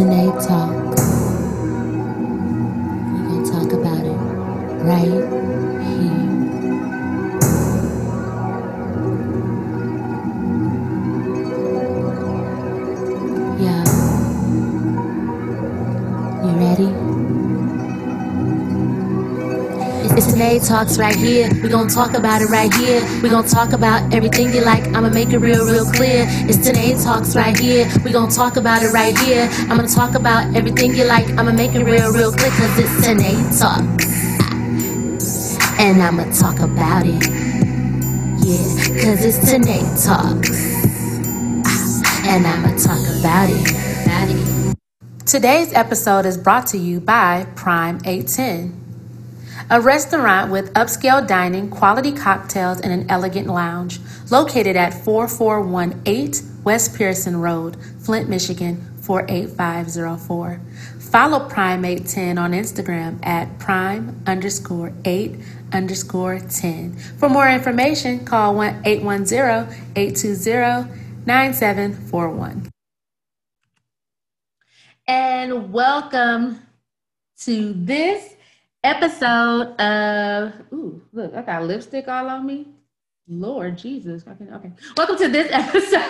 Tanae Talks right here. we gonna talk about it right here. we gonna talk about everything you like. I'ma make it real, real clear. It's Tanae Talks right here. we gonna talk about it right here. I'm gonna talk about everything you like. I'ma make it real, real clear. Cause it's Tanae Talks. And I'ma talk about it. Yeah, cause it's Tanae Talks. And I'ma talk about it. About it. Today's episode is brought to you by Prime 810, a restaurant with upscale dining, quality cocktails, and an elegant lounge located at 4418 West Pearson Road, Flint, Michigan 48504. Follow Prime 810 on Instagram at prime underscore 8 underscore 10. For more information, call 1 810 820 9741. And welcome to this episode of Ooh, look, I got lipstick all on me. Lord Jesus. Okay, okay. Welcome to this episode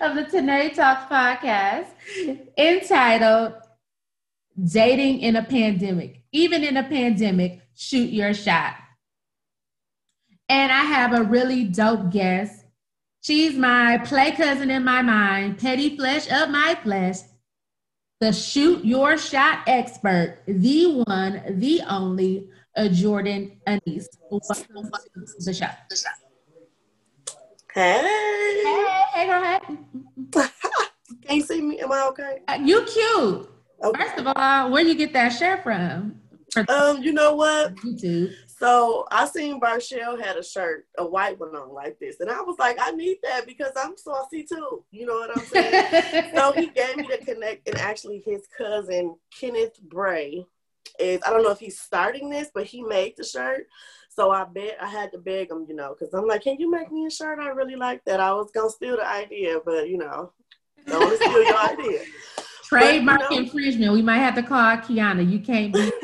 of the Tanae Talks podcast entitled Dating in a Pandemic. Even in a pandemic, shoot your shot. And I have a really dope guest She's my play cousin in my mind, petty flesh of my flesh, the shoot your shot expert, the one, the only, uh, Jordan Anise. The shot. Hey. Hey, hey, girl, hey. Can you see me? Am I okay? Uh, you cute. Okay. First of all, where you get that shirt from? Um, you know what? YouTube. So I seen Barshell had a shirt, a white one on like this, and I was like, I need that because I'm saucy too. You know what I'm saying? so he gave me the connect, and actually his cousin Kenneth Bray is I don't know if he's starting this, but he made the shirt. So I bet I had to beg him, you know, because I'm like, can you make me a shirt? I really like that. I was gonna steal the idea, but you know, don't steal your idea. Trademark But, you know- infringement. We might have to call Kiana. You can't be.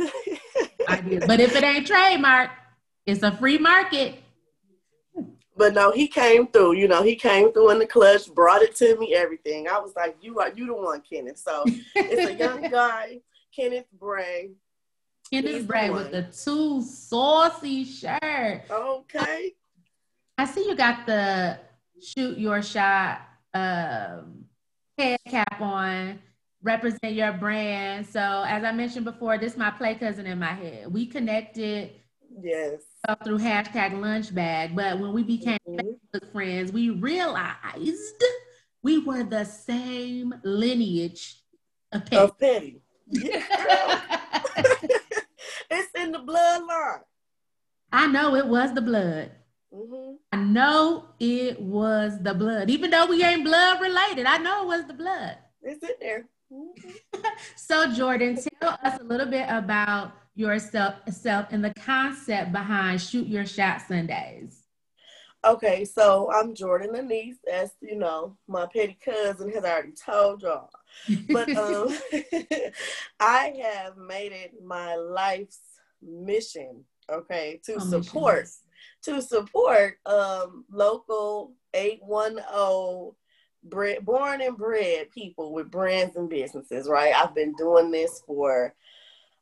But if it ain't trademark, it's a free market. But no, he came through. You know, he came through in the clutch, brought it to me, everything. I was like, "You are you the one, Kenneth." So it's a young guy, Kenneth Bray. Kenneth the Bray one. with the two saucy shirt. Okay. I see you got the shoot your shot um, head cap on, represent your brand. So as I mentioned before, this is my play cousin in my head. We connected Yes. through hashtag lunch bag, but when we became Mhm. Facebook friends, we realized we were the same lineage of pets. Of Petty. Yeah. it's in the bloodline. I know it was the blood. hmm I know it was the blood. Even though we ain't blood related, I know it was the blood. It's in there. So, Jordan, tell us a little bit about yourself self and the concept behind Shoot Your Shot Sundays. Okay, so I'm Jordan Anise, as you know, my petty cousin has already told y'all. But um, I have made it my life's mission, okay, to Oh, support to support um local 810 bred, born and bred people with brands and businesses, right? I've been doing this for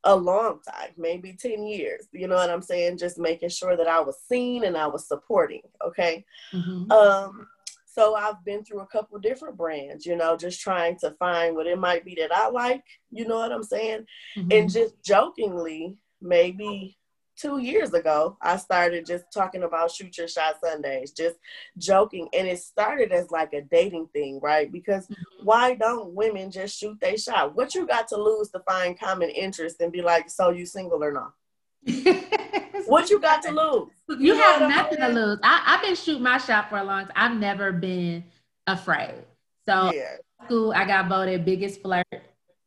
a long time, maybe 10 years. You know what I'm saying? Just making sure that I was seen and I was supporting, okay? Mhm. Um, so I've been through a couple different brands, you know, just trying to find what it might be that I like, you know what I'm saying? Mhm. And just jokingly, maybe two years ago, I started just talking about shoot your shot Sundays, just joking. And it started as like a dating thing, right? Because mm-hmm. why don't women just shoot their shot? What you got to lose to find common interest and be like, so you single or not? What you got to lose? You know have nothing to lose. I, I've been shooting my shot for a long time. I've never been afraid. So Yeah. school, I got voted biggest flirt.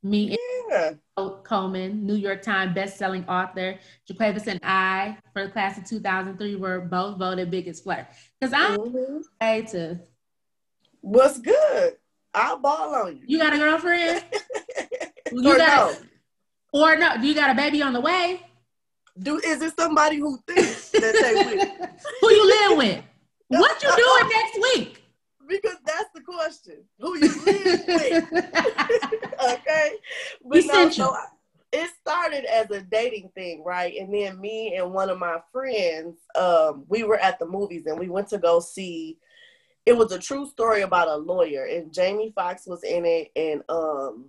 Me Yeah. and Coleman, New York Times best-selling author, Jaquavis and I, for the class of 2003, were both voted biggest flirt. Because I'm Mhm. afraid to. What's good? I'll ball on you. You got a girlfriend? You or got no? or no? Do you got a baby on the way? Do is it somebody who thinks that they with? Who you live with? What you doing next week? Because that's the question. Who you live with? okay. But no, so I- it started as a dating thing, right? And then me and one of my friends, um, we were at the movies and we went to go see. It was a true story about a lawyer, and Jamie Foxx was in it, and um,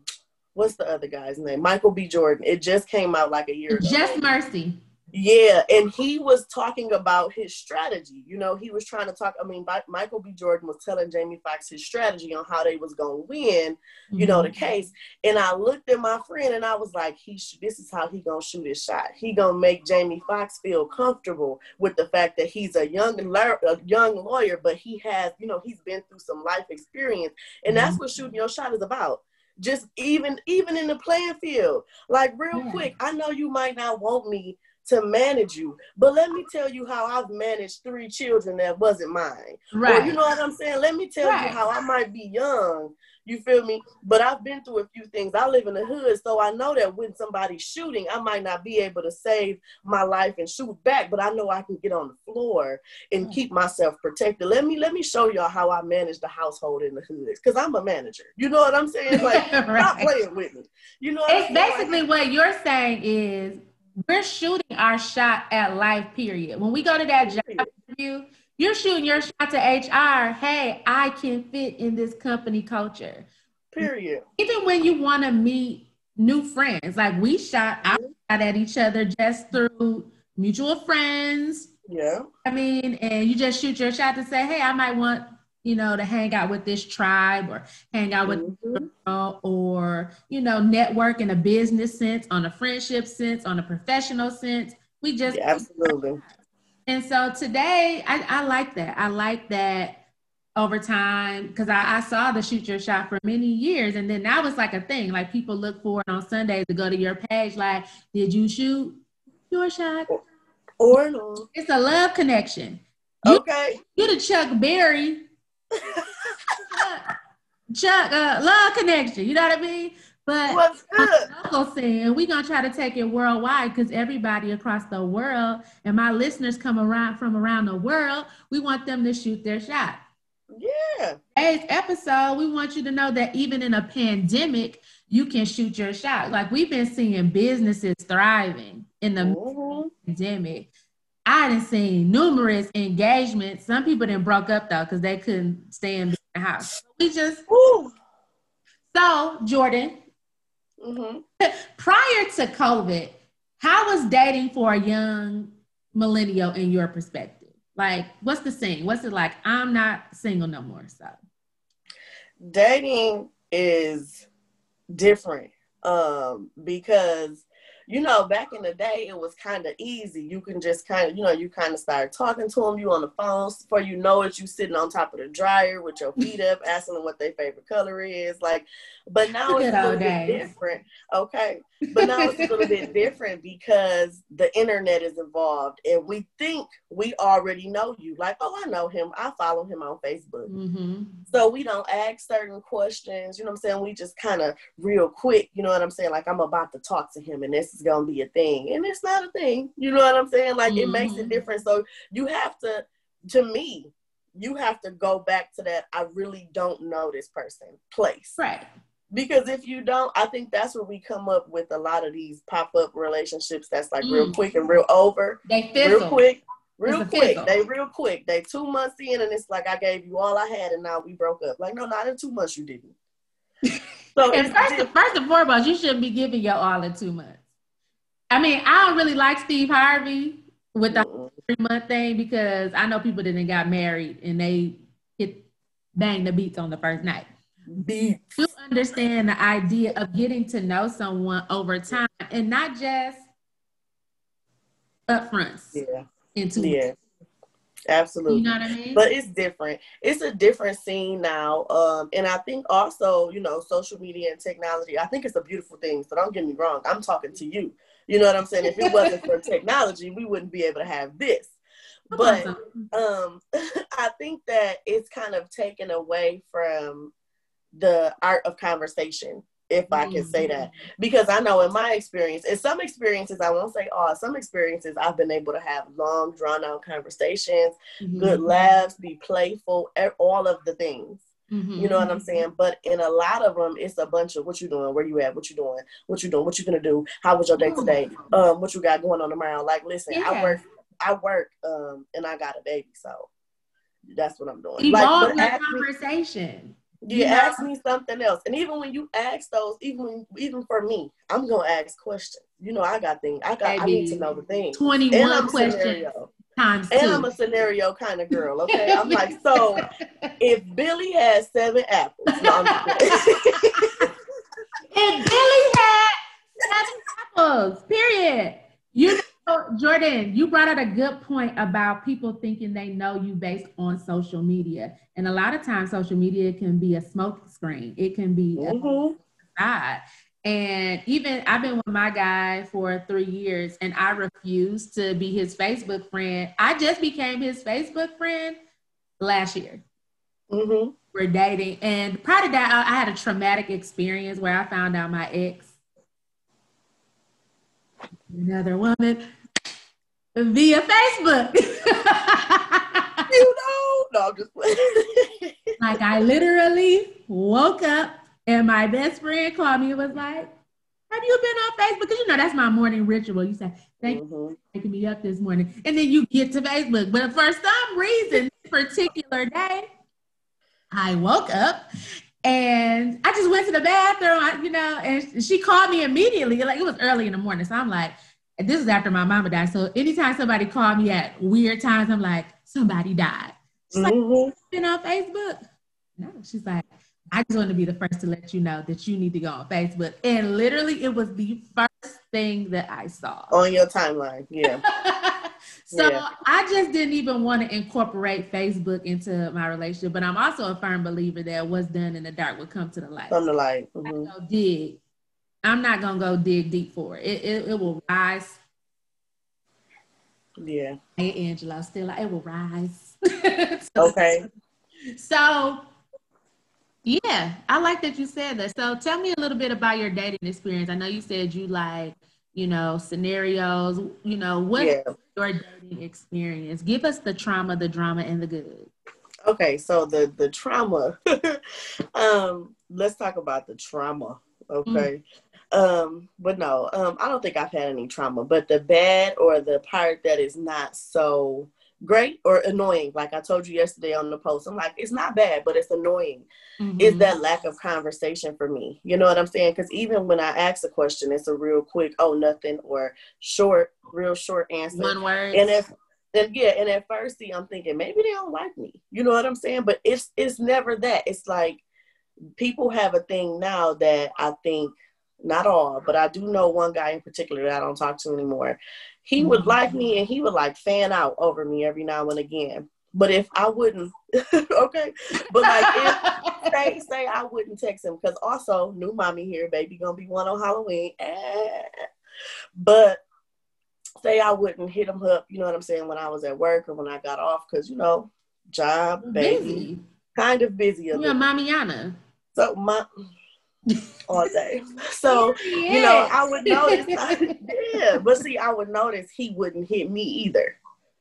what's the other guy's name? Michael B. Jordan. It just came out like a year ago. Just mercy. Yeah, and he was talking about his strategy. You know, he was trying to talk. I mean, Mi- Michael B. Jordan was telling Jamie Foxx his strategy on how they was gonna win. You know the Mhm. case. And I looked at my friend and I was like, he sh- this is how he gonna shoot his shot. He gonna make Jamie Foxx feel comfortable with the fact that he's a young la- a young lawyer, but he has, you know, he's been through some life experience, and that's what shooting your shot is about. Just even even in the playing field, like real Yeah. quick. I know you might not want me to manage you, but let me tell you how I've managed three children that wasn't mine. Right. Or you know what I'm saying? Let me tell Right. you how I might be young. You feel me? But I've been through a few things. I live in the hood, so I know that when somebody's shooting, I might not be able to save my life and shoot back, but I know I can get on the floor and Mm. keep myself protected. Let me let me show y'all how I manage the household in the hood. Cause I'm a manager. You know what I'm saying? Like stop Right. playing with me. You know what It's I'm saying? Like, basically what you're saying is we're shooting our shot at life, period. When we go to that job interview, you're shooting your shot to HR. Hey, I can fit in this company culture. period. Even when you want to meet new friends, like we shot mm-hmm. out at each other just through mutual friends. Yeah. I mean, and you just shoot your shot to say, hey, I might want, you know, to hang out with this tribe or hang out with Mhm. uh, or you know network in a business sense on a friendship sense on a professional sense we just Yeah, absolutely. and so today I, I like that i like that over time because I, I saw the shoot your shot for many years and then that was like a thing like people look for it on sundays to go to your page like did you shoot your shot Or no. it's a love connection You- Okay. you the chuck berry chuck uh, love connection you know what i mean but What's good? local scene, we're gonna try to take it worldwide because everybody across the world and my listeners come around from around the world. We want them to shoot their shot. Yeah. Today's episode, we want you to know that even in a pandemic, you can shoot your shot. Like we've been seeing businesses thriving in the Mhm. pandemic. I done seen numerous engagements. Some people didn't broke up though because they couldn't stay in the house. We just so Jordan, Mm-hmm. prior to COVID, how was dating for a young millennial in your perspective? Like, what's the scene? What's it like? I'm not single no more. So, dating is different um because you know back in the day it was kind of easy you can just kind of you know you kind of start talking to them you on the phone before you know it you sitting on top of the dryer with your feet up asking them what their favorite color is like but now it's a little bit different okay but now it's a little bit different because the internet is involved and we think we already know you like oh i know him i follow him on facebook mm-hmm. so we don't ask certain questions, you know what I'm saying? We just kind of real quick, you know what I'm saying? Like I'm about to talk to him and this is gonna be a thing. And it's not a thing. You know what I'm saying? Like it makes a difference. So you have to, to me, you have to go back to that I really don't know this person place. right. Because if you don't, I think that's where we come up with a lot of these pop-up relationships that's like real Mm. quick and real over They real quick, real quick. fizzle. They real quick. They two months in, and it's like I gave you all I had, and now we broke up. Like no, not in two months. You didn't. So And first, first and foremost, you shouldn't be giving your all in two months. I mean, I don't really like Steve Harvey with the three month thing because I know people didn't got married and they hit bang the beats on the first night. Beat. you understand the idea of getting to know someone over time and not just upfronts Yeah, into yeah, absolutely. you know what I mean? but it's different. It's a different scene now. Um, and I think also, you know, social media and technology, I think it's a beautiful thing. So don't get me wrong. I'm talking to you. You know what I'm saying? If it wasn't for technology, we wouldn't be able to have this. But um I think that it's kind of taken away from the art of conversation. if I can say that. Because I know in my experience, in some experiences, I won't say all, some experiences I've been able to have long, drawn out conversations, mm-hmm. good laughs, be playful, all of the things. Mm-hmm. You know what I'm saying? But in a lot of them, it's a bunch of what you doing, where you at, what you doing, what you doing, what you gonna do, how was your day today, um, what you got going on tomorrow. Like, listen, yeah. I work, I work, um, and I got a baby, so that's what I'm doing. Evolve like, the conversation. Me, you ask me something else, and even when you ask those, even even for me, I'm gonna ask questions. You know, I got things. I got. I need to know the things. Twenty one questions. Scenario times two. And I'm a scenario kind of girl, okay? I'm like, so if Billy has seven apples, no, if Billy had seven apples, period. You know, Jordan, you brought out a good point about people thinking they know you based on social media. And a lot of times social media can be a smoke screen. It can be mm-hmm. a and even I've been with my guy for three years and I refuse to be his Facebook friend. I just became his Facebook friend last year. Mm-hmm. We're dating. And prior to that, I had a traumatic experience where I found out my ex, another woman, via Facebook. you know? No, I'm just like I literally woke up and my best friend called me and was like, Have you been on Facebook? Because you know that's my morning ritual. You say, Thank mm-hmm. you for waking me up this morning. And then you get to Facebook. But for some reason, this particular day, I woke up and I just went to the bathroom, you know, and she called me immediately. Like it was early in the morning. So I'm like, this is after my mama died. So anytime somebody called me at weird times, I'm like, somebody died. She's mm-hmm. like, been on Facebook? No, she's like, I just want to be the first to let you know that you need to go on Facebook. And literally, it was the first thing that I saw on your timeline. Yeah. so yeah. I just didn't even want to incorporate Facebook into my relationship. But I'm also a firm believer that what's done in the dark will come to the light. Come to light. Mm-hmm. Go dig. I'm not gonna go dig deep for it. It, it, it will rise. Yeah. Maya Angelou, still, it will rise. so, okay. So yeah, I like that you said that. So tell me a little bit about your dating experience. I know you said you like, you know, scenarios, you know, what yeah. your dating experience? Give us the trauma, the drama, and the good. Okay, so the the trauma. um, let's talk about the trauma. Okay. Mm. Um, but no, um, I don't think I've had any trauma, but the bad or the part that is not so great or annoying. Like I told you yesterday on the post, I'm like, it's not bad, but it's annoying. Mm-hmm. Is that lack of conversation for me? You know what I'm saying? Because even when I ask a question, it's a real quick, oh, nothing, or short, real short answer. One word. And if and yeah, and at first, see, I'm thinking maybe they don't like me. You know what I'm saying? But it's it's never that. It's like people have a thing now that I think not all, but I do know one guy in particular that I don't talk to anymore he would like me and he would like fan out over me every now and again. But if I wouldn't, okay, but like if say say I wouldn't text him because also new mommy here, baby gonna be one on Halloween. Eh. But say I wouldn't hit him up, you know what I'm saying, when I was at work or when I got off, because you know, job, baby, busy. kind of busy. You're Mamiana. So my all day. So, yeah. you know, I would notice, yeah, but see, I would notice he wouldn't hit me either.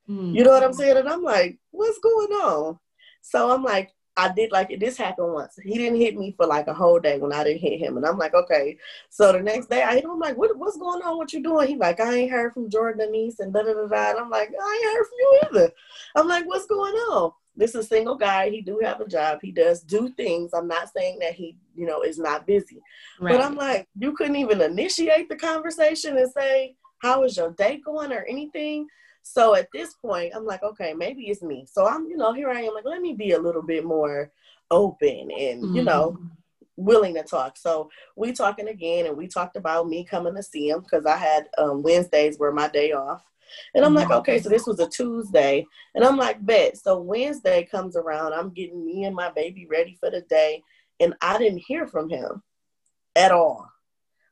Mm. You know what I'm saying? And I'm like, what's going on? So I'm like, I did like it. this happened once. He didn't hit me for like a whole day when I didn't hit him. And I'm like, okay. So the next day I hit him, I'm like, what, what's going on? What you doing? He like, I ain't heard from Jordan Denise and da da da da. And I'm like, I ain't heard from you either. I'm like, what's going on? This is a single guy. He do have a job. He does do things. I'm not saying that he, you know, is not busy. Right. But I'm like, you couldn't even initiate the conversation and say, how is your day going or anything? So at this point, I'm like, okay, maybe it's me. So I'm, you know, here I am, like, let me be a little bit more open and, mm-hmm. you know, mm-hmm. willing to talk. So we talking again, and we talked about me coming to see him because I had um, Wednesdays were my day off. And I'm like, mm-hmm. okay, so this was a Tuesday. And I'm like, bet. So Wednesday comes around. I'm getting me and my baby ready for the day. And I didn't hear from him at all.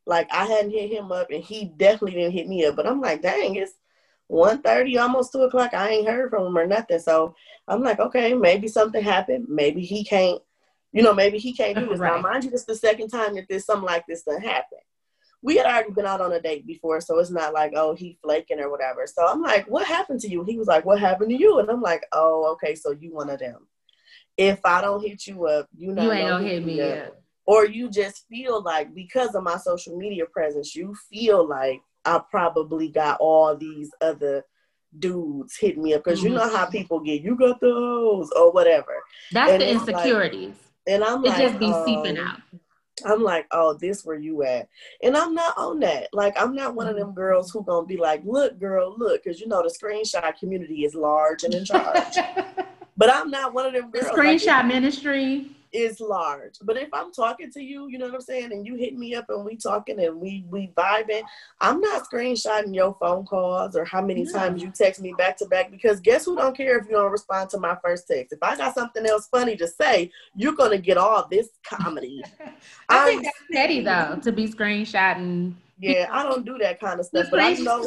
Like I hadn't hit him up and he definitely didn't hit me up. But I'm like, dang, it's 1.30, almost 2 o'clock. I ain't heard from him or nothing. So I'm like, okay, maybe something happened. Maybe he can't You know, maybe he can't do this. Right. Now, mind you, this is the second time that this something like this done happened. We had already been out on a date before, so it's not like, oh, he flaking or whatever. So I'm like, what happened to you? He was like, what happened to you? And I'm like, oh, okay, so you one of them. If I don't hit you up, you not You ain't gonna hit me up. Or you just feel like because of my social media presence, you feel like I probably got all these other dudes hitting me up because you know how people get you got those or whatever. That's And the it's like- insecurities. And I'm it like, just be um, seeping out. I'm like, oh, this where you at? And I'm not on that. Like, I'm not one of them mm-hmm. girls who gonna be like, look, girl, look, because you know the screenshot community is large and in charge. but I'm not one of them girls. the screenshot like, ministry. Is large. But if I'm talking to you, you know what I'm saying, and you hit me up and we talking and we we vibing, I'm not screenshotting your phone calls or how many No. times you text me back to back because guess who don't care if you don't respond to my first text. If I got something else funny to say, you're gonna get all this comedy. I think I'm that's petty though to be screenshotting. Yeah, I don't do that kind of stuff. But I know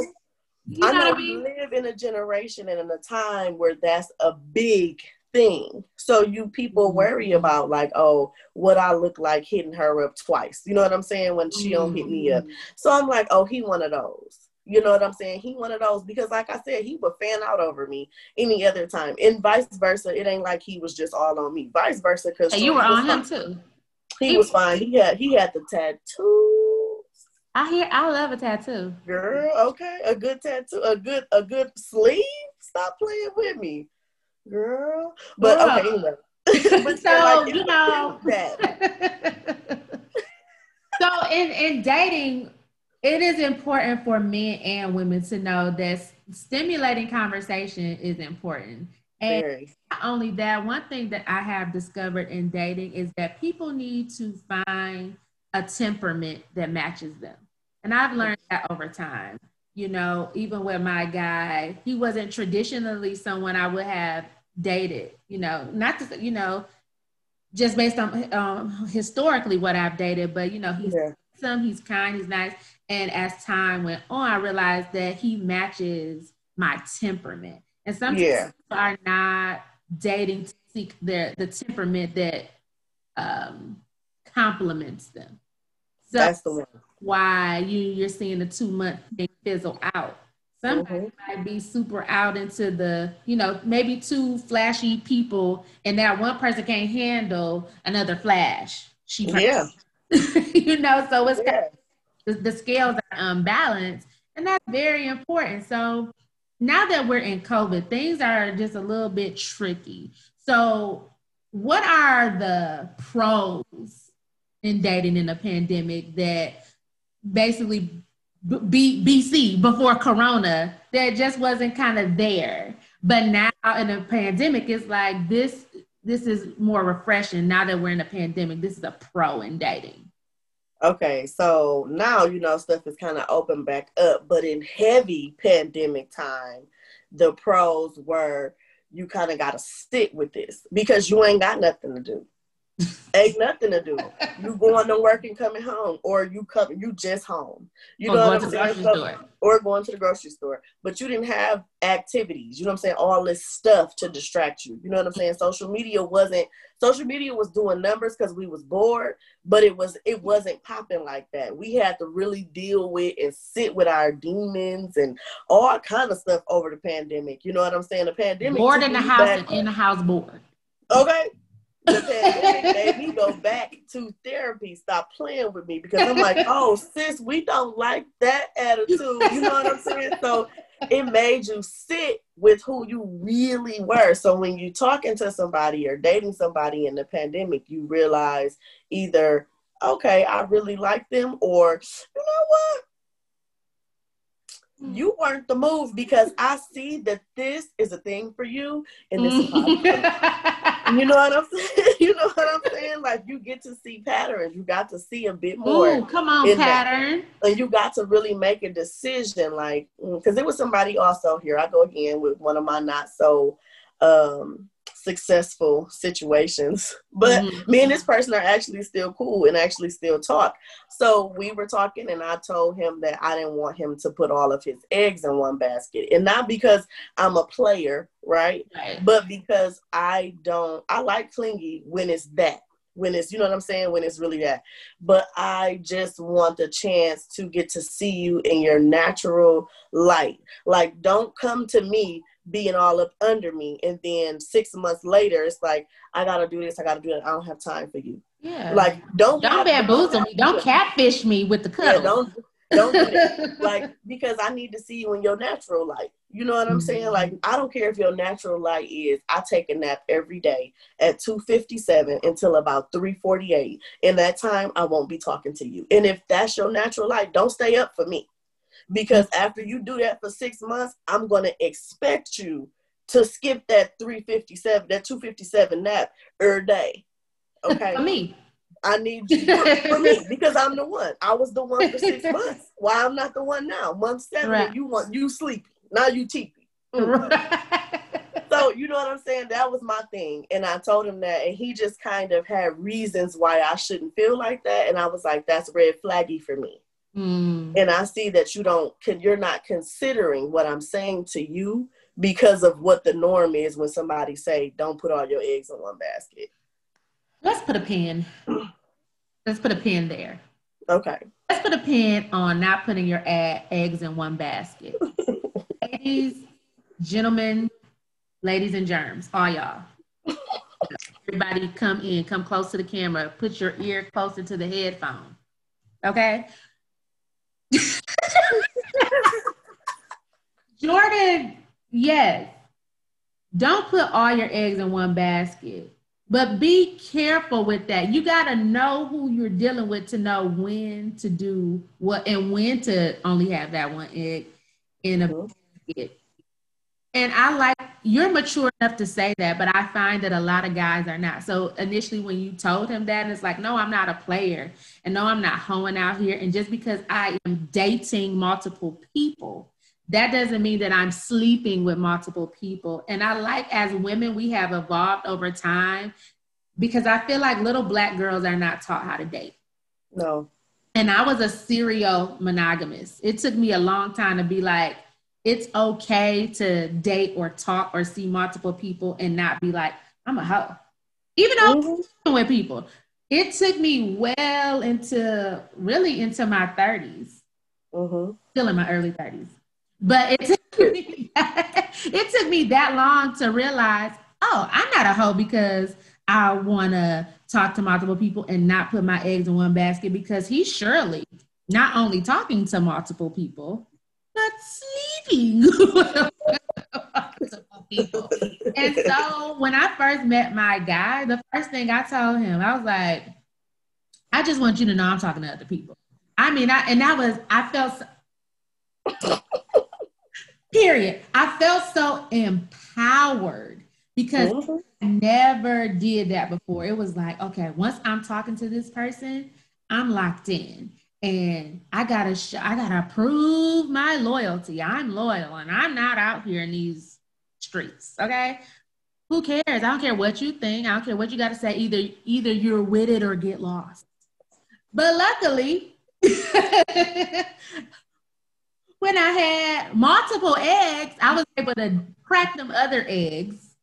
You I know know what I we live in a generation and in a time where that's a big thing. So you people Mhm. worry about like, oh, what I look like hitting her up twice. You know what I'm saying? When she don't hit me up. So I'm like, oh, he one of those. You know what I'm saying? He one of those because, like I said, he would fan out over me any other time, and vice versa. It ain't like he was just all on me. Vice versa, because Hey, you were on him too. He was fine. He had he had the tattoo. I hear. I love a tattoo. Girl, okay, a good tattoo, a good a good sleeve. Stop playing with me, girl. But Girl. okay, anyway. but So, like, you know- so in in dating, it is important for men and women to know that stimulating conversation is important. And Very. not only that, one thing that I have discovered in dating is that people need to find a temperament that matches them. And I've learned that over time. You know, even with my guy, he wasn't traditionally someone I would have dated, you know, not to, you know, just based on um, historically what I've dated, but you know, he's Yeah. some, he's kind, he's nice. And as time went on, I realized that he matches my temperament. And sometimes Yeah. people are not dating to seek their the temperament that um, complements them. So That's the one. why you you're seeing the two month thing fizzle out. Some Mhm. might be super out into the, you know, maybe two flashy people, and that one person can't handle another flash. She, Yeah. you know, so it's Yeah. the, the scales are unbalanced, and that's very important. So now that we're in COVID, things are just a little bit tricky. So, what are the pros in dating in a pandemic that basically B- BC before Corona that just wasn't kind of there, but now in a pandemic, it's like this. This is more refreshing now that we're in a pandemic. This is a pro in dating. Okay, so now you know stuff is kind of open back up, but in heavy pandemic time, the pros were you kind of got to stick with this because you ain't got nothing to do. Ain't nothing to do. You going to work and coming home, or you come you just home. You Or know what I'm saying? So- or going to the grocery store, but you didn't have activities. You know what I'm saying? All this stuff to distract you. You know what I'm saying? Social media wasn't. Social media was doing numbers because we was bored, but it was it wasn't popping like that. We had to really deal with and sit with our demons and all kind of stuff over the pandemic. You know what I'm saying? The pandemic Bored in the house and in the house bored. Okay. Made me go back to therapy. Stop playing with me because I'm like, oh, sis, we don't like that attitude. You know what I'm saying? So it made you sit with who you really were. So when you're talking to somebody or dating somebody in the pandemic, you realize either, okay, I really like them, or you know what? Hmm. You weren't the move because I see that this is a thing for you and this is. You know what I'm saying? You know what I'm saying? Like you get to see patterns. You got to see a bit more. Ooh, come on, in that. pattern. And you got to really make a decision. Like, because there was somebody also here. I go again with one of my not so um successful situations. But Mhm. me and this person are actually still cool and actually still talk. So we were talking, and I told him that I didn't want him to put all of his eggs in one basket. And not because I'm a player, right? Right. but because I don't, I like clingy when it's that. when it's you know what I'm saying when it's really that. But I just want the chance to get to see you in your natural light. Like don't come to me being all up under me and then six months later it's like I gotta do this, I gotta do it. I don't have time for you. Yeah. Like don't don't bamboozle me. Don't catfish me with the cuddle. Yeah, don't don't do it. like because I need to see you in your natural light. You know what I'm saying? Mm-hmm. Like I don't care if your natural light is I take a nap every day at 2:57 until about 3:48. In that time I won't be talking to you. And if that's your natural light, don't stay up for me. Because after you do that for 6 months, I'm going to expect you to skip that 357 that 257 nap every day. Okay? For me. I need you for, me because I'm the one. I was the one for six months. Why I'm not the one now? Month seven, Right. you want you sleepy. Now you teepee. So you know what I'm saying? That was my thing. And I told him that and he just kind of had reasons why I shouldn't feel like that. And I was like, that's red flaggy for me. Mm. And I see that you don't can you're not considering what I'm saying to you because of what the norm is when somebody say don't put all your eggs in one basket. Let's put a pin. Let's put a pin there. Okay. Let's put a pin on not putting your a- eggs in one basket. ladies, gentlemen, ladies and germs, all y'all. Everybody come in, come close to the camera, put your ear closer to the headphone. Okay? Jordan, yes. Don't put all your eggs in one basket. But be careful with that. You got to know who you're dealing with to know when to do what and when to only have that one egg in a Mhm. basket. And I like you're mature enough to say that, but I find that a lot of guys are not. So initially, when you told him that, it's like, no, I'm not a player, and no, I'm not hoeing out here. And just because I am dating multiple people, that doesn't mean that I'm sleeping with multiple people. And I like as women, we have evolved over time because I feel like little black girls are not taught how to date. No. And I was a serial monogamous. It took me a long time to be like, it's okay to date or talk or see multiple people and not be like, I'm a hoe. Even though I'm Mhm. with people. It took me well into really into my 30s Mhm. still in my early 30s. But it took, me, it took me that long to realize, oh, I'm not a hoe because I want to talk to multiple people and not put my eggs in one basket because he's surely not only talking to multiple people, but sleeping people. And so when I first met my guy, the first thing I told him, I was like, I just want you to know I'm talking to other people. I mean, I and that was I felt so, period. I felt so empowered because Mhm. I never did that before. It was like, okay, once I'm talking to this person, I'm locked in. And I gotta sh- I gotta prove my loyalty. I'm loyal and I'm not out here in these streets. Okay. Who cares? I don't care what you think. I don't care what you gotta say. Either either you're with it or get lost. But luckily, when I had multiple eggs, I was able to crack them other eggs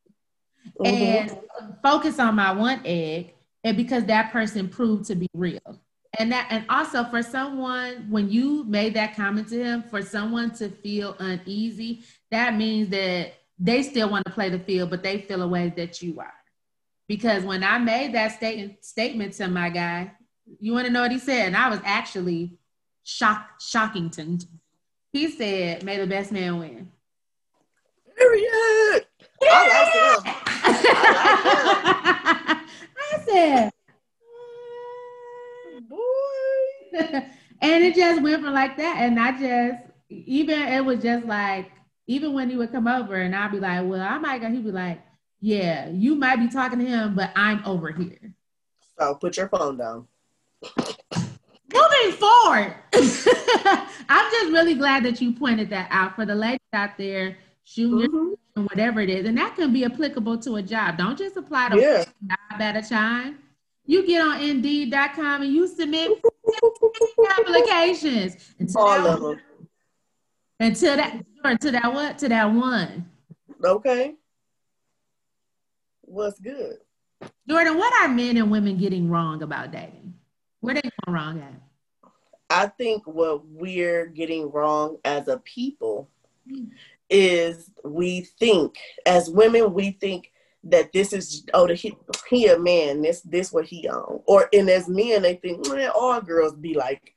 Mhm. and focus on my one egg and because that person proved to be real and that and also for someone when you made that comment to him for someone to feel uneasy that means that they still want to play the field but they feel a way that you are. Because when i made that statement statement to my guy you want to know what he said? And i was actually shocked shockington he said may the best man win. Period. I like him. I said, Boy. and it just went from like that. And I just, even it was just like, even when he would come over and I'd be like, well, I might go, he'd be like, yeah, you might be talking to him, but I'm over here. So put your phone down. Moving forward, I'm just really glad that you pointed that out for the ladies out there shooting Mhm. and whatever it is. And that can be applicable to a job. Don't just apply to Yeah. job at a time. You get on Indeed.com and you submit applications until All that, of them. until that until that what to that one. Okay. What's good? Jordan, what are men and women getting wrong about dating? Where they going wrong at? I think what we're getting wrong as a people mm. is we think as women we think that this is oh the, he, he a man this this what he on or and as men they think man all girls be like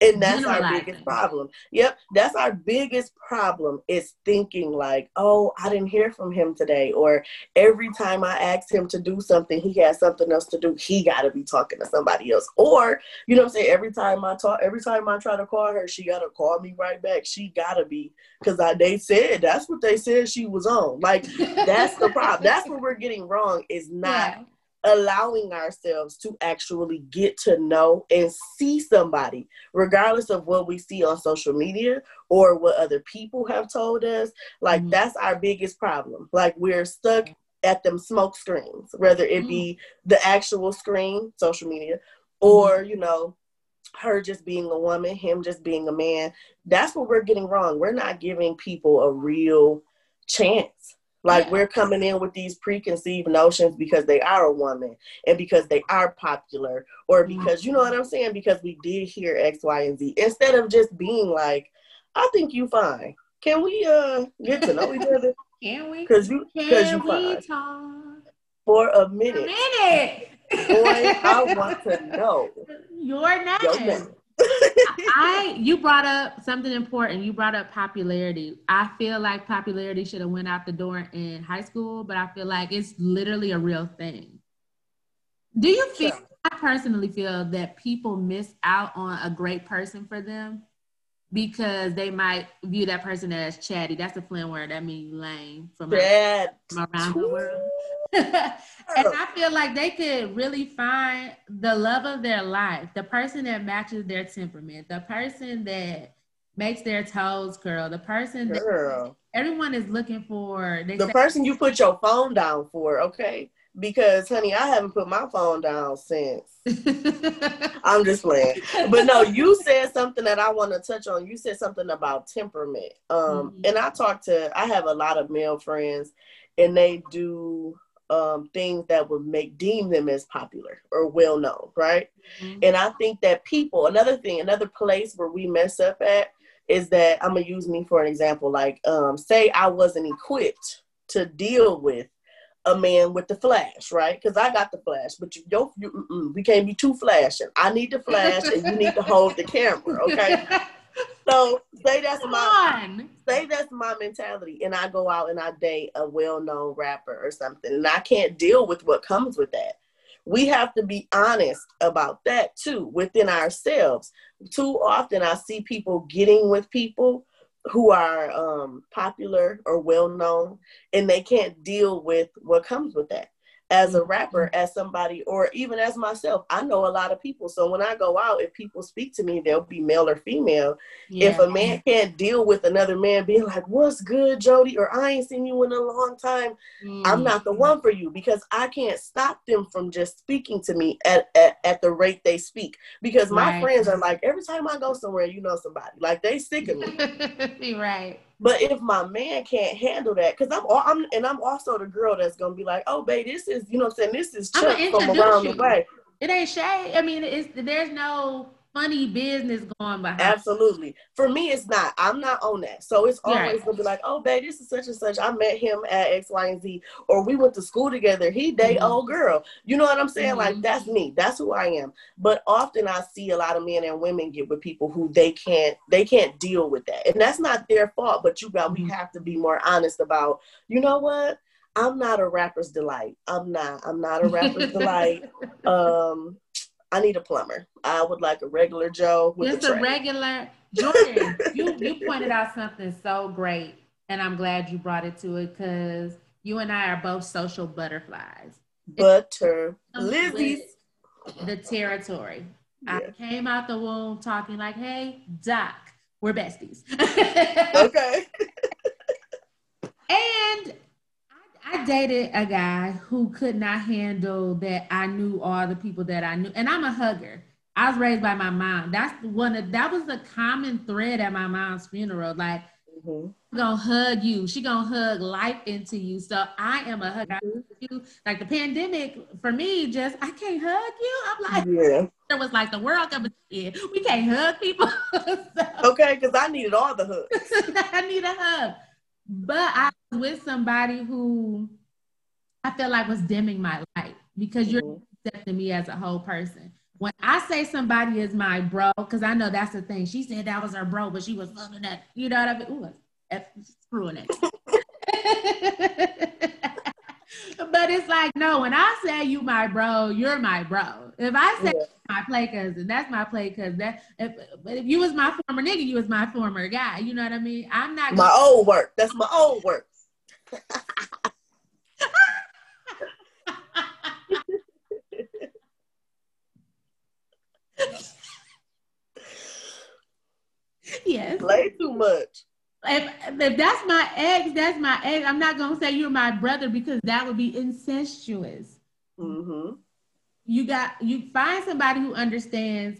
and that's our biggest problem. Yep, that's our biggest problem is thinking like, oh, I didn't hear from him today. Or every time I ask him to do something, he has something else to do. He gotta be talking to somebody else. Or, you know what I'm saying? Every time I talk, every time I try to call her, she gotta call me right back. She gotta be because I they said that's what they said she was on. Like that's the problem. That's what we're getting wrong is not yeah allowing ourselves to actually get to know and see somebody, regardless of what we see on social media or what other people have told us. Like, mm-hmm. that's our biggest problem. Like, we're stuck at them smoke screens, whether it mm-hmm. be the actual screen, social media, or, mm-hmm. you know, her just being a woman, him just being a man. That's what we're getting wrong. We're not giving people a real chance like yeah. we're coming in with these preconceived notions because they are a woman and because they are popular or mm-hmm. because you know what I'm saying because we did hear X, Y, and Z instead of just being like, I think you fine. Can we uh get to know each other? Can we? Because you because you fine. Talk? For a minute. A minute. Boy, I want to know your name. Your name. I you brought up something important. You brought up popularity. I feel like popularity should have went out the door in high school, but I feel like it's literally a real thing. Do you feel sure. I personally feel that people miss out on a great person for them because they might view that person as chatty. That's a Flint word. That means lame from, from around the world. and I feel like they could really find the love of their life, the person that matches their temperament, the person that makes their toes curl, the person Girl. that everyone is looking for. the say, person you put your phone down for, okay? Because, honey, I haven't put my phone down since. I'm just playing. But no, you said something that I want to touch on. You said something about temperament. Um, mm-hmm. And I talk to, I have a lot of male friends, and they do um, things that would make deem them as popular or well known, right? Mm-hmm. And I think that people, another thing, another place where we mess up at is that I'm gonna use me for an example. Like, um, say I wasn't equipped to deal with a man with the flash, right? Because I got the flash, but you don't. You, we can't be too flashing. I need the flash, and you need to hold the camera, okay? So say that's Come my on. say that's my mentality, and I go out and I date a well-known rapper or something, and I can't deal with what comes with that. We have to be honest about that too within ourselves. Too often, I see people getting with people who are um, popular or well known, and they can't deal with what comes with that as a rapper, mm-hmm. as somebody, or even as myself, I know a lot of people. So when I go out, if people speak to me, they'll be male or female. Yeah. If a man can't deal with another man being like, What's good, Jody? or I ain't seen you in a long time, mm. I'm not the one for you because I can't stop them from just speaking to me at, at, at the rate they speak. Because my right. friends are like, Every time I go somewhere, you know somebody. Like they sick of me. right. But if my man can't handle that, because I'm, all, I'm and I'm also the girl that's gonna be like, oh, babe, this is, you know, I'm saying this is Chuck from around you. the way. It ain't shade. I mean, it's there's no funny business going behind. Absolutely. For me, it's not. I'm not on that. So it's always right. gonna be like, oh, babe, this is such and such. I met him at X, Y, and Z, or we went to school together. He date mm-hmm. old girl. You know what I'm saying? Mm-hmm. Like that's me. That's who I am. But often I see a lot of men and women get with people who they can't they can't deal with that, and that's not their fault. But you got mm-hmm. we have to be more honest about. You know what? I'm not a rapper's delight. I'm not. I'm not a rapper's delight. Um, I need a plumber. I would like a regular Joe. With Just a, a regular Jordan. you you pointed out something so great, and I'm glad you brought it to it because you and I are both social butterflies. Butter Lizzie's the territory. Yeah. I came out the womb talking like, "Hey, Doc, we're besties." okay. and I dated a guy who could not handle that I knew all the people that I knew. And I'm a hugger. I was raised by my mom. That's one of that was the common thread at my mom's funeral. Like mm-hmm. gonna hug you. She gonna hug life into you. So I am a hugger. mm-hmm. Like the pandemic for me, just I can't hug you. I'm like, yeah. It was like the world coming in. We can't hug people. so, okay, because I needed all the hugs. I need a hug. But I with somebody who I felt like was dimming my light because you're mm-hmm. accepting me as a whole person. When I say somebody is my bro, because I know that's the thing. She said that was her bro, but she was loving that. You know what I mean? Ooh, F screwing it. but it's like, no, when I say you my bro, you're my bro. If I say yeah. my play cousin, that's my play cousin. That if, but if you was my former nigga, you was my former guy. You know what I mean? I'm not my gonna- old work. That's my old work. yes. Play too much if, if that's my ex, that's my ex. I'm not gonna say you're my brother because that would be incestuous. Mm-hmm. You got you find somebody who understands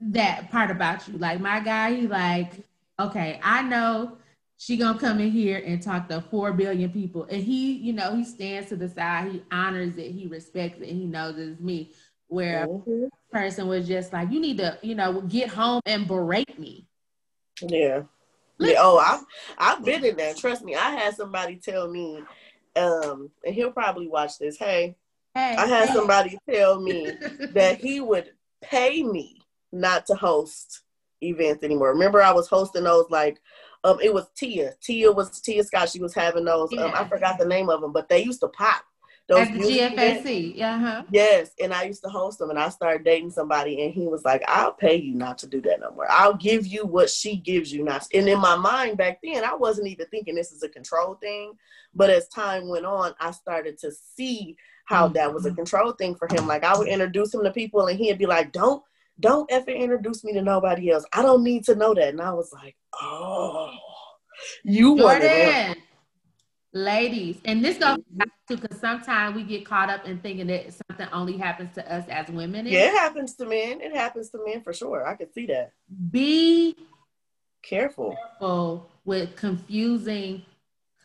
that part about you. Like my guy, he like, okay, I know she gonna come in here and talk to four billion people, and he, you know, he stands to the side, he honors it, he respects it, and he knows it's me. Where mm-hmm. person was just like, you need to, you know, get home and berate me. Yeah. Yeah, oh, I've I've been in there. Trust me. I had somebody tell me, um, and he'll probably watch this. Hey, hey I had hey. somebody tell me that he would pay me not to host events anymore. Remember, I was hosting those like, um, it was Tia. Tia was Tia Scott. She was having those. Yeah. Um, I forgot the name of them, but they used to pop. Those At the GFSC, yeah. Uh-huh. Yes, and I used to host them, and I started dating somebody, and he was like, "I'll pay you not to do that no more. I'll give you what she gives you not." And in my mind back then, I wasn't even thinking this is a control thing, but as time went on, I started to see how that was a mm-hmm. control thing for him. Like I would introduce him to people, and he'd be like, "Don't." Don't ever introduce me to nobody else. I don't need to know that. And I was like, oh, you ladies, and this goes back to because sometimes we get caught up in thinking that something only happens to us as women. Yeah, it happens to men. It happens to men for sure. I can see that. Be careful. Careful with confusing,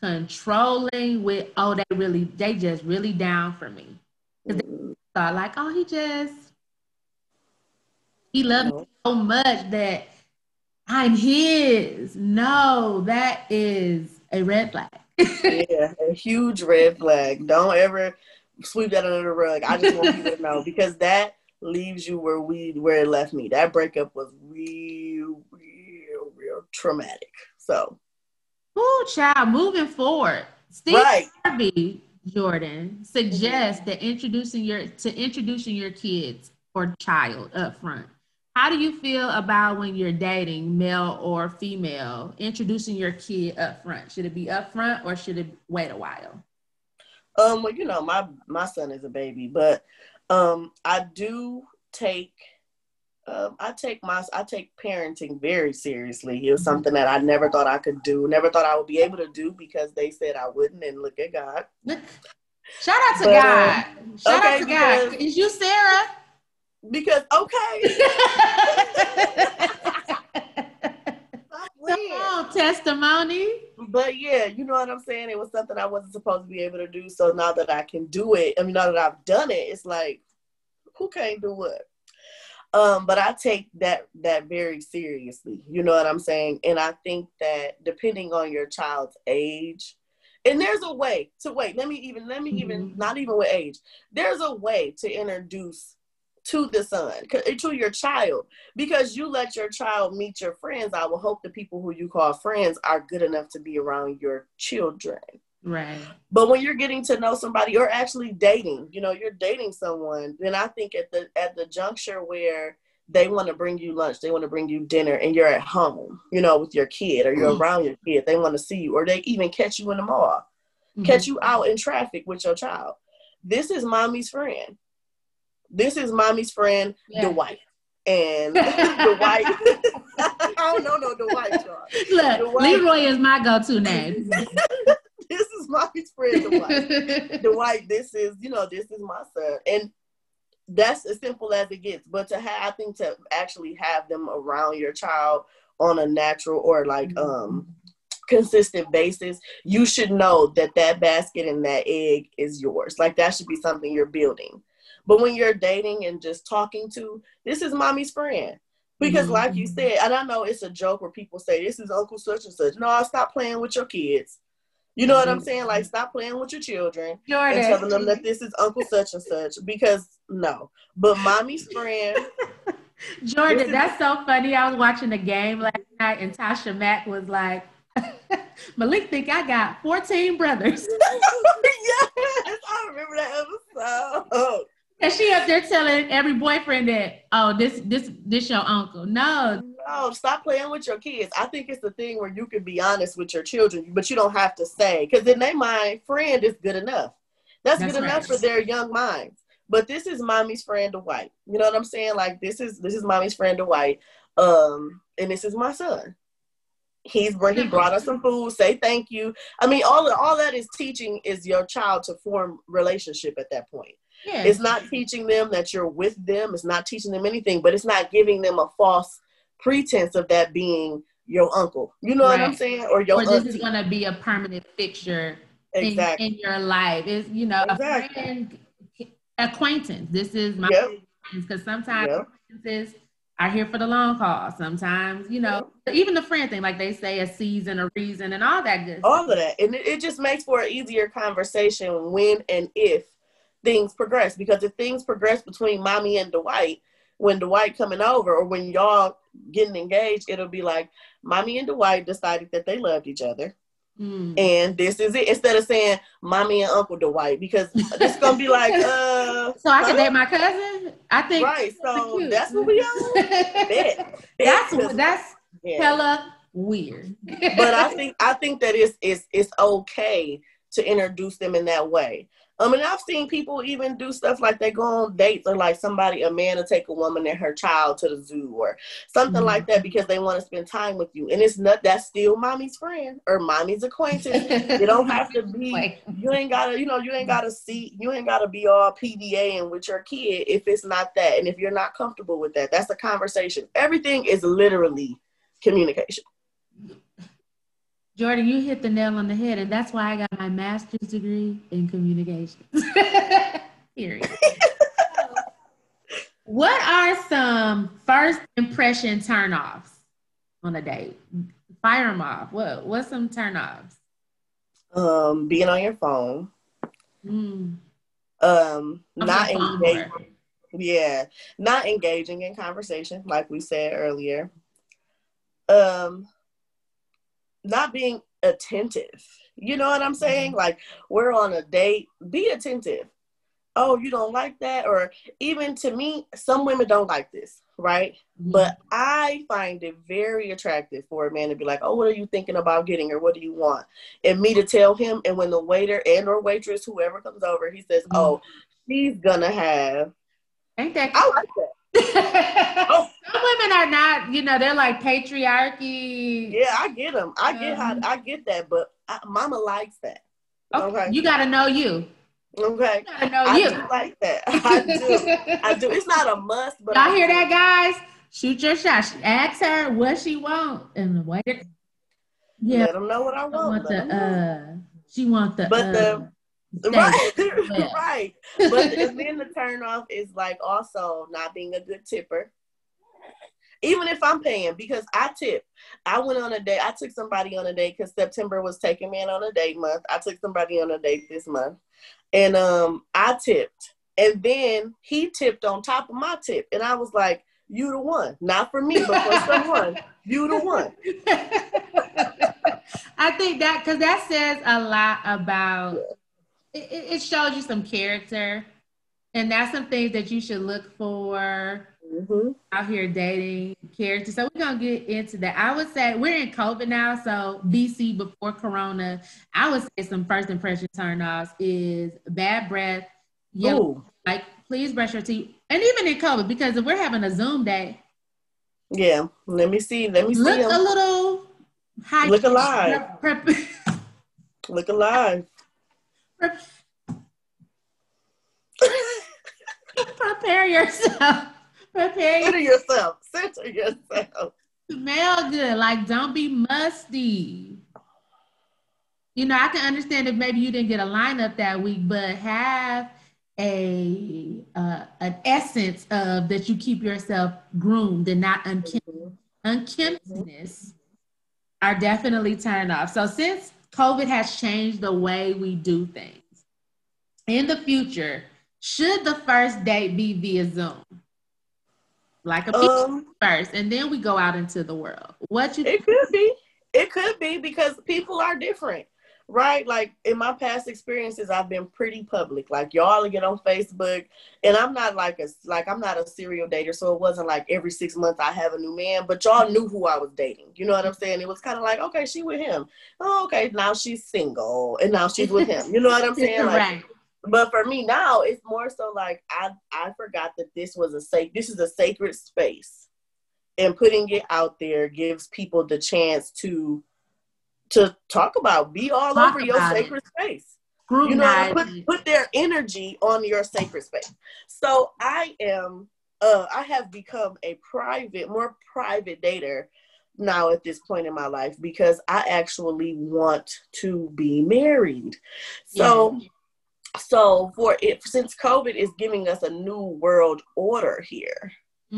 controlling with oh they really they just really down for me. Because mm-hmm. they thought like oh he just he loves me so much that I'm his. No, that is a red flag yeah, a huge red flag. Don't ever sweep that under the rug. I just want you to know because that leaves you where we where it left me. That breakup was real, real, real traumatic. So, oh, child, moving forward, Steve right. Harvey Jordan suggests mm-hmm. that introducing your to introducing your kids or child up front how do you feel about when you're dating, male or female, introducing your kid up front? Should it be up front or should it wait a while? Um, well, you know, my my son is a baby, but um, I do take um, I take my I take parenting very seriously. It was mm-hmm. something that I never thought I could do, never thought I would be able to do because they said I wouldn't. And look at God. Shout out to but, God. Um, Shout okay, out to God. Is you Sarah? Because okay. oh, testimony. But yeah, you know what I'm saying? It was something I wasn't supposed to be able to do. So now that I can do it, I mean now that I've done it, it's like who can't do what? Um, but I take that that very seriously. You know what I'm saying? And I think that depending on your child's age, and there's a way to wait. Let me even let me mm-hmm. even not even with age. There's a way to introduce to the son, to your child, because you let your child meet your friends. I will hope the people who you call friends are good enough to be around your children. Right. But when you're getting to know somebody or actually dating, you know, you're dating someone, then I think at the at the juncture where they want to bring you lunch, they want to bring you dinner, and you're at home, you know, with your kid or you're mm-hmm. around your kid, they want to see you, or they even catch you in the mall, mm-hmm. catch you out in traffic with your child. This is mommy's friend this is mommy's friend, yeah. Dwight. And Dwight, I don't know no Dwight, y'all. Look, Dwight, Leroy is my go-to name. this is mommy's friend, Dwight. Dwight, this is, you know, this is my son. And that's as simple as it gets. But to have, I think to actually have them around your child on a natural or like um consistent basis, you should know that that basket and that egg is yours. Like that should be something you're building. But when you're dating and just talking to, this is mommy's friend. Because, mm-hmm. like you said, and I know it's a joke where people say, This is Uncle such and such. No, stop playing with your kids. You know mm-hmm. what I'm mm-hmm. saying? Like, stop playing with your children Jordan. and telling them that this is Uncle such and such. Because, no. But mommy's friend. Jordan, that's so funny. I was watching the game last night, and Tasha Mack was like, Malik think I got 14 brothers. yes, I remember that episode. And she up there telling every boyfriend that, oh, this this this your uncle. No. No, stop playing with your kids. I think it's the thing where you can be honest with your children, but you don't have to say, because in their mind, friend is good enough. That's, That's good right. enough for their young minds. But this is mommy's friend Dwight. You know what I'm saying? Like this is this is mommy's friend Dwight. Um, and this is my son. He's he brought us some food. Say thank you. I mean, all all that is teaching is your child to form relationship at that point. Yeah. It's not teaching them that you're with them. It's not teaching them anything, but it's not giving them a false pretense of that being your uncle. You know right. what I'm saying? Or your or this auntie. is going to be a permanent fixture exactly. in, in your life. Is you know exactly. a friend acquaintance. This is my yep. because sometimes yep. acquaintances are here for the long haul. Sometimes, you know, yep. even the friend thing, like they say, a season, a reason, and all that good. All of that, and it, it just makes for an easier conversation when and if things progress. Because if things progress between mommy and Dwight, when Dwight coming over, or when y'all getting engaged, it'll be like mommy and Dwight decided that they loved each other Mm. And this is it. Instead of saying mommy and Uncle Dwight, because it's gonna be like, uh So I can date my cousin? I think Right. So that's what we on. that's that's yeah. hella weird. but I think I think that it's it's it's okay to introduce them in that way. I mean, I've seen people even do stuff like they go on dates or like somebody, a man to take a woman and her child to the zoo or something mm-hmm. like that because they want to spend time with you. And it's not, that's still mommy's friend or mommy's acquaintance. you don't have to be, you ain't gotta, you know, you ain't gotta see, you ain't gotta be all PDA and with your kid if it's not that. And if you're not comfortable with that, that's a conversation. Everything is literally communication. Jordan, you hit the nail on the head, and that's why I got my master's degree in communications. Period. what are some first impression turnoffs on a date? Fire them off. What What's some turnoffs? Um, being on your phone. Mm. Um, I'm not engaging. Yeah, not engaging in conversation, like we said earlier. Um, not being attentive. You know what I'm saying? Mm-hmm. Like we're on a date, be attentive. Oh, you don't like that? Or even to me, some women don't like this, right? Mm-hmm. But I find it very attractive for a man to be like, "Oh, what are you thinking about getting or what do you want?" And me to tell him and when the waiter and or waitress whoever comes over, he says, mm-hmm. "Oh, she's going to have Ain't that I like that oh. Some women are not, you know, they're like patriarchy. Yeah, I get them. I get how um, I get that, but I, Mama likes that. Okay, okay. you got to know you. Okay, you gotta know I you. do like that. I do. I do. It's not a must, but y'all I hear that, guys? Shoot your shot. She Ask her what she want, and wait. Yeah, let them know what I want. Want the, uh, she want the. But uh, the Right, right. But then the turn off is like also not being a good tipper. Even if I'm paying, because I tip. I went on a date. I took somebody on a date because September was taking me on a date month. I took somebody on a date this month, and um, I tipped, and then he tipped on top of my tip, and I was like, "You the one, not for me, but for someone. You the one." I think that because that says a lot about it, it shows you some character, and that's some things that you should look for mm-hmm. out here dating character. So we're gonna get into that. I would say we're in COVID now, so BC before Corona, I would say some first impression turnoffs is bad breath. Yellow, like please brush your teeth, and even in COVID, because if we're having a Zoom day. Yeah, let me see. Let me look see. Look a little high. Look alive. Prep- look alive. Prepare yourself. Prepare Center yourself. Center yourself. Smell good. Like don't be musty. You know, I can understand if maybe you didn't get a lineup that week, but have a uh, an essence of that you keep yourself groomed and not unkempt. Mm-hmm. Unkemptness are definitely turned off. So since COVID has changed the way we do things, in the future, should the first date be via Zoom? Like a Um, first, and then we go out into the world. What you It could be. It could be because people are different, right? Like in my past experiences, I've been pretty public. Like y'all get on Facebook, and I'm not like a like I'm not a serial dater, so it wasn't like every six months I have a new man. But y'all knew who I was dating. You know what I'm saying? It was kind of like, okay, she with him. Oh, okay, now she's single, and now she's with him. You know what I'm saying? Like, right? but for me now, it's more so like I I forgot that this was a safe. This is a sacred space, and putting it out there gives people the chance to to talk about, be all Talk over your it. sacred space. Group You know, put put their energy on your sacred space. So I am. Uh, I have become a private, more private dater now at this point in my life because I actually want to be married. So so for it since covid is giving us a new world order here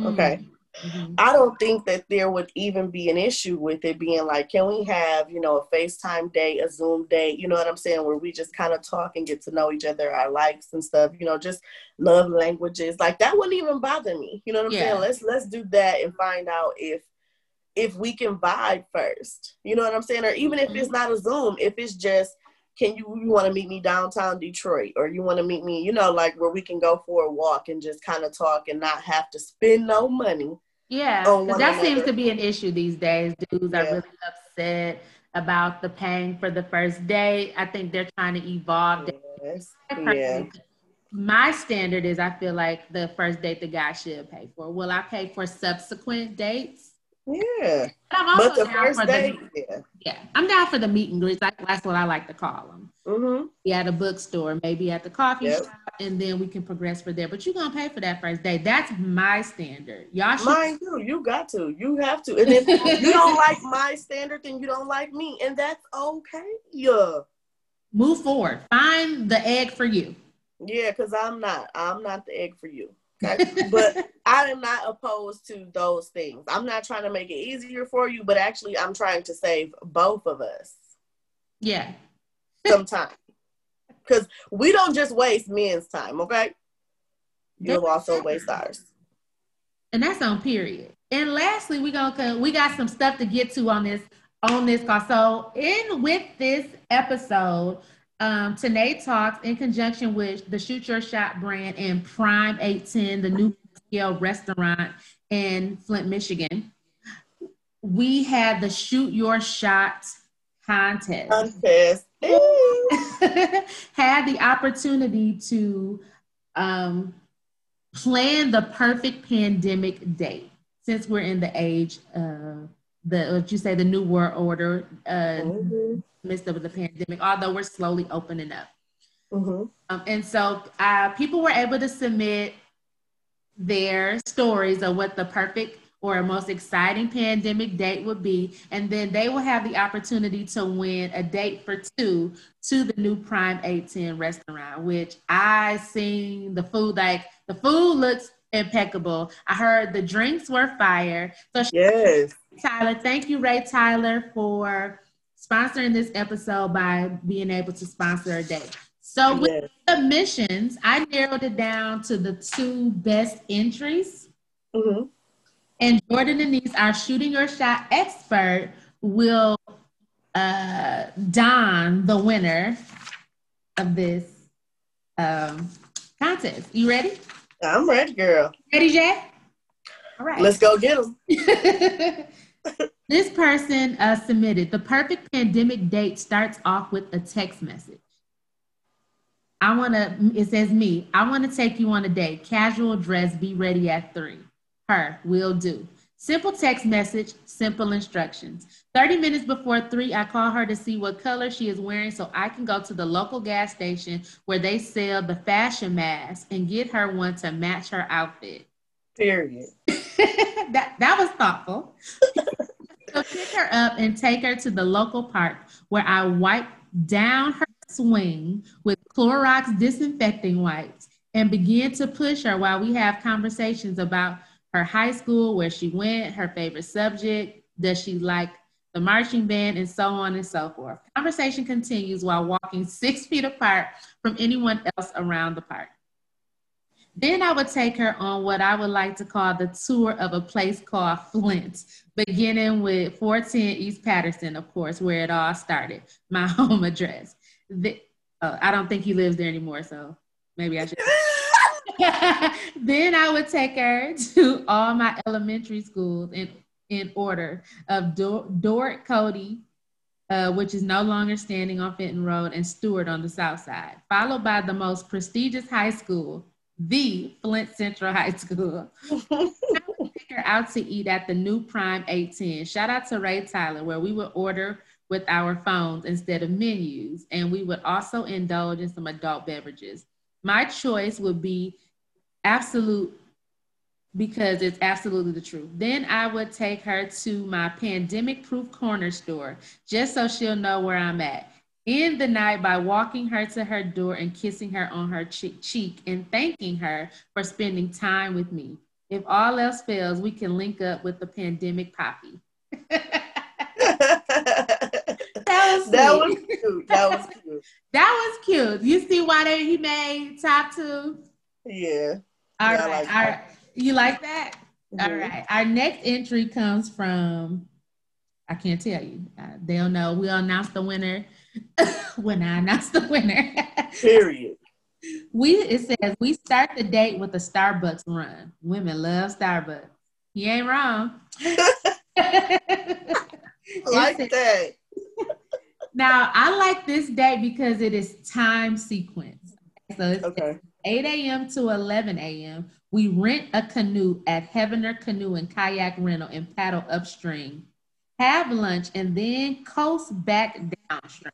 okay. Mhm. i don't think that there would even be an issue with it being like can we have you know a facetime date a zoom date? You know what i'm saying? Where we just kind of talk and get to know each other our likes and stuff you know just love languages. Like that wouldn't even bother me. You know what i'm Yeah. saying let's let's do that and find out if if we can vibe first. You know what i'm saying? Or even if it's not a zoom if it's just can you you want to meet me downtown Detroit? Or you want to meet me, you know, like where we can go for a walk and just kind of talk and not have to spend no money. Yeah, on 'cause one that seems to be an issue these days. Dudes are really upset about the paying for the first date. I think they're trying to evolve. Yes. Yeah. My standard is I feel like the first date the guy should pay for. Will I pay for subsequent dates? Yeah. But I'm also But the down first for date, the yeah. yeah. I'm down for the meet and greets. Like, that's what I like to call them. Mm-hmm. Be at a bookstore, maybe at the coffee Yep. shop, and then we can progress for there. But you're gonna pay for that first day. That's my standard. Y'all should Mine too. You got to. You have to. And if you don't like my standard, then you don't like me. And that's okay. Yeah. move forward. Find the egg for you. Yeah, because I'm not. I'm not the egg for you. Okay. but I am not opposed to those things. I'm not trying to make it easier for you, but actually I'm trying to save both of us Yeah. some time. Because we don't just waste men's time, okay? You'll also waste ours. And that's on period. And lastly, we gonna we got some stuff to get to on this on this call. So in with this episode, um, Tanae talks in conjunction with the Shoot Your Shot brand and Prime 810, the new scale restaurant in Flint, Michigan. We had the Shoot Your Shot contest. Contest. Had the opportunity to um, plan the perfect pandemic date since we're in the age of the what you say the new world order uh Mhm. midst of the pandemic although we're slowly opening up Mhm. um, and so uh, people were able to submit their stories of what the perfect or a most exciting pandemic date would be. And then they will have the opportunity to win a date for two to the new Prime 810 restaurant, which I seen the food, like the food looks impeccable. I heard the drinks were fire. So Yes. Tyler. Thank you, Ray Tyler, for sponsoring this episode by being able to sponsor a day. So with yes. submissions, I narrowed it down to the two best entries. Mhm. And Jordan Denise, our shooting your shot expert, will uh, don the winner of this um, contest. You ready? I'm ready, girl. Ready, Jay? All right. Let's go get them. this person uh, submitted the perfect pandemic date starts off with a text message. I want to, it says me, I want to take you on a date. Casual dress, be ready at three. Her, will do. Simple text message, simple instructions. 30 minutes before three, I call her to see what color she is wearing so I can go to the local gas station where they sell the fashion mask and get her one to match her outfit. Period. that that was thoughtful. so pick her up and take her to the local park where I wipe down her swing with Clorox disinfecting wipes and begin to push her while we have conversations about her high school, where she went, her favorite subject, does she like the marching band, and so on and so forth. Conversation continues while walking six feet apart from anyone else around the park. Then I would take her on what I would like to call the tour of a place called Flint, beginning with 410 East Patterson, of course, where it all started, my home address. The, uh, I don't think he lives there anymore, so maybe I should. then I would take her to all my elementary schools in, in order of Dor- Dort Cody, uh, which is no longer standing on Fenton Road, and Stewart on the south side, followed by the most prestigious high school, the Flint Central High School. I would take her out to eat at the new Prime 810. Shout out to Ray Tyler, where we would order with our phones instead of menus, and we would also indulge in some adult beverages. My choice would be Absolut because it's absolutely the truth. Then I would take her to my pandemic proof corner store just so she'll know where I'm at. End the night by walking her to her door and kissing her on her cheek and thanking her for spending time with me. If all else fails, we can link up with the pandemic poppy. that was that was cute. That was cute. that was cute. You see why they, he made top two? Yeah. All yeah, right. Like all right. You like that? Mm-hmm. All right. Our next entry comes from, I can't tell you. Uh, they'll know. We'll announce the winner when I announce the winner. Period. We it says we start the date with a Starbucks run. Women love Starbucks. You ain't wrong. like says, that. now I like this date because it is time sequence. So it's okay. 8 a.m. to 11 a.m. We rent a canoe at Heavner Canoe and Kayak Rental and paddle upstream. Have lunch and then coast back downstream.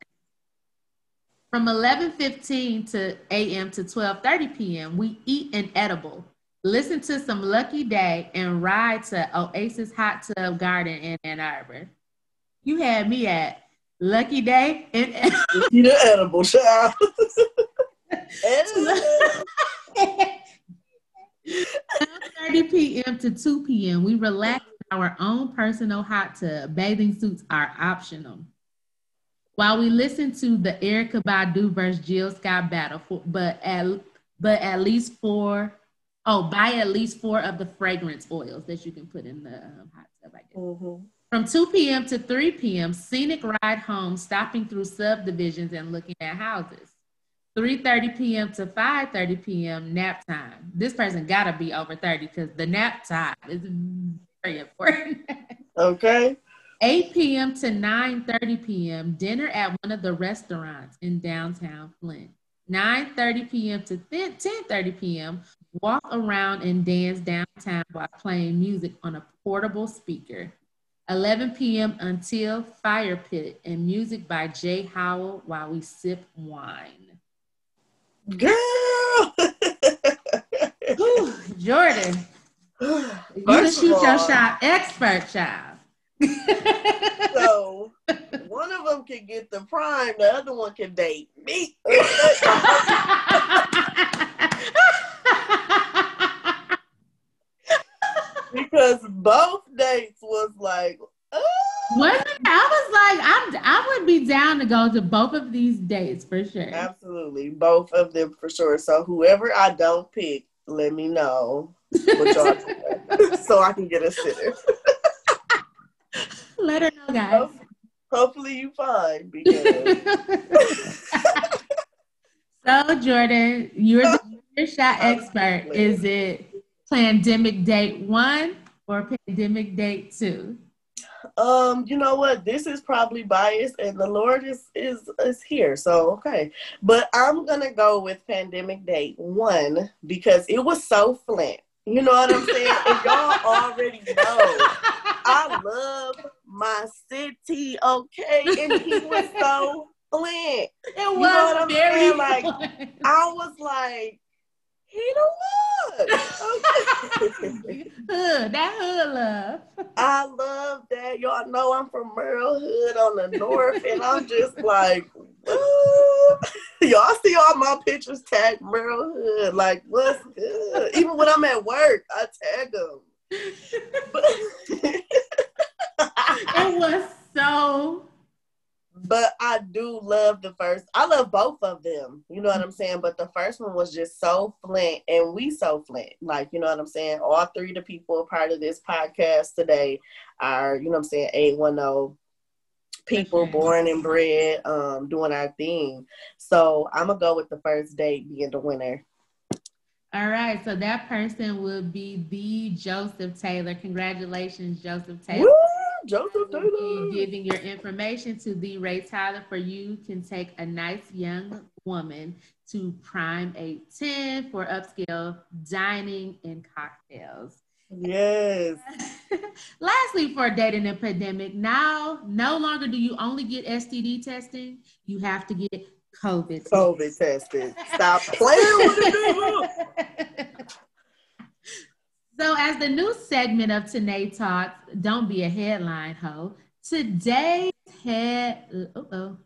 From 11:15 to a.m. to 12:30 p.m., we eat an edible, listen to some Lucky Daye, and ride to Oasis Hot Tub Garden in Ann Arbor. You had me at Lucky Daye and eat an edible, child. 30 p.m. to 2 p.m. We relax in our own personal hot tub. Bathing suits are optional. While we listen to the Erykah Badu versus Jill Scott battle, for, but at but at least four, oh, buy at least four of the fragrance oils that you can put in the um, hot tub. I guess. Mm-hmm. From 2 p.m. to 3 p.m., scenic ride home, stopping through subdivisions and looking at houses. 3.30 p.m. to 5.30 p.m. nap time. This person gotta be over 30 because the nap time is very important. okay. 8 p.m. to 9.30 p.m. dinner at one of the restaurants in downtown Flint. 9.30 p.m. to 10.30 p.m. walk around and dance downtown while playing music on a portable speaker. 11 p.m. until fire pit and music by Jay Howell while we sip wine. Girl. Ooh, Jordan. you can shoot your shot expert child. so one of them can get the prime, the other one can date me. because both dates was like, wasn't I was like, I'm I would be down to go to both of these dates for sure. Absolutely. Both of them for sure. So whoever I don't pick, let me know so I can get a sitter. let her know, guys. Hopefully you find because So Jordan, you're the shot expert. Is it pandemic date one or pandemic date two? Um, you know what? This is probably biased, and the Lord is is is here. So okay, but I'm gonna go with pandemic date one because it was so Flint. You know what I'm saying? and y'all already know I love my city. Okay, and he was so Flint. It was you know what I'm very saying? like I was like he the one. hood, that hood love. I love that. Y'all know I'm from Merle Hood on the north, and I'm just like, Y'all see all my pictures tag Merle Hood. Like, what's good? Even when I'm at work, I tag them. it was so but I do love the first. I love both of them. You know what I'm saying? But the first one was just so flint, and we so flint. Like you know what I'm saying? All three of the people part of this podcast today are you know what I'm saying Eight one zero people born and bred, um, doing our thing. So I'm gonna go with the first date being the winner. All right, so that person would be the Joseph Taylor. Congratulations, Joseph Taylor. Woo! Joseph Taylor. Giving your information to the Ray Tyler for you can take a nice young woman to Prime 810 for upscale dining and cocktails. Yes. Lastly, for dating a pandemic, now no longer do you only get STD testing, you have to get COVID. COVID testing. Stop playing with it. So, as the new segment of Tanae Talks, don't be a headline ho. Today's head, oh,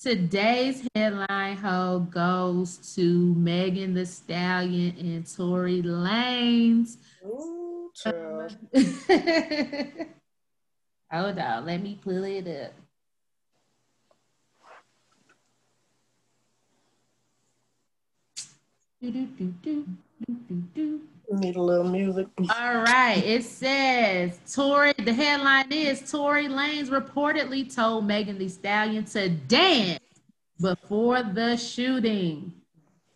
today's headline ho goes to Megan Thee Stallion and Tory Lanez. Ooh. Hold on, let me pull it up. Do, do, do, do. Need a little music. All right. It says Tory, the headline is Tory Lanez reportedly told Megan Thee Stallion to dance before the shooting.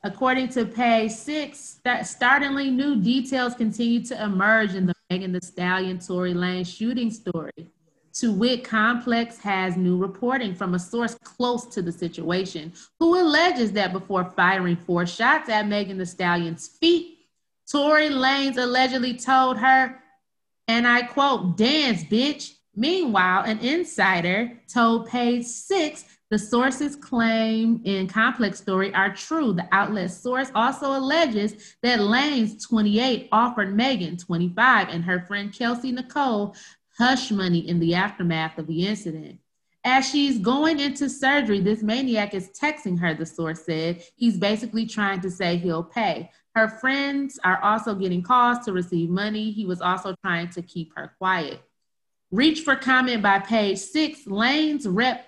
According to page six, startlingly new details continue to emerge in the Megan Thee Stallion Tory Lanez shooting story. To wit, Complex has new reporting from a source close to the situation, who alleges that before firing four shots at Megan Thee Stallion's feet, Tory Lanez allegedly told her, and I quote, dance, bitch. Meanwhile, an insider told page six the source's claim in Complex Story are true. The outlet source also alleges that Lanez, 28, offered Megan, 25, and her friend Kelsey Nicole hush money in the aftermath of the incident. As she's going into surgery, this maniac is texting her, the source said. He's basically trying to say he'll pay. Her friends are also getting calls to receive money. He was also trying to keep her quiet. Reach for comment by page six. Lane's rep,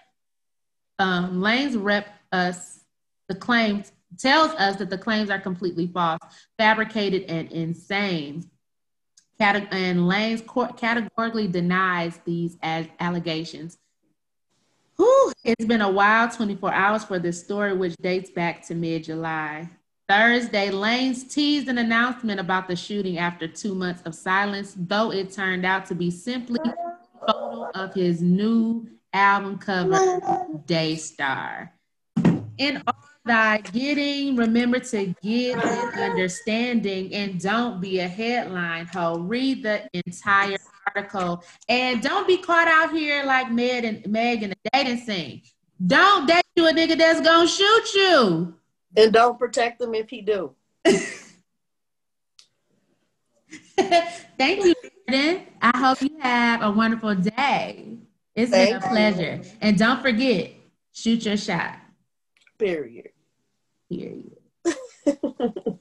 um, Lane's rep us the claims tells us that the claims are completely false, fabricated, and insane and Lane's court categorically denies these allegations. Whew, it's been a wild 24 hours for this story, which dates back to mid July. Thursday, Lanez teased an announcement about the shooting after two months of silence, though it turned out to be simply a photo of his new album cover, Daystar. In thy getting, remember to get an understanding and don't be a headline hoe. Read the entire article and don't be caught out here like Meg and Meg in the dating scene. Don't date you a nigga that's gonna shoot you. And don't protect him if he do. Thank you, Jordan. I hope you have a wonderful day. It's Thank been a pleasure. You. And don't forget, shoot your shot. Period. Period.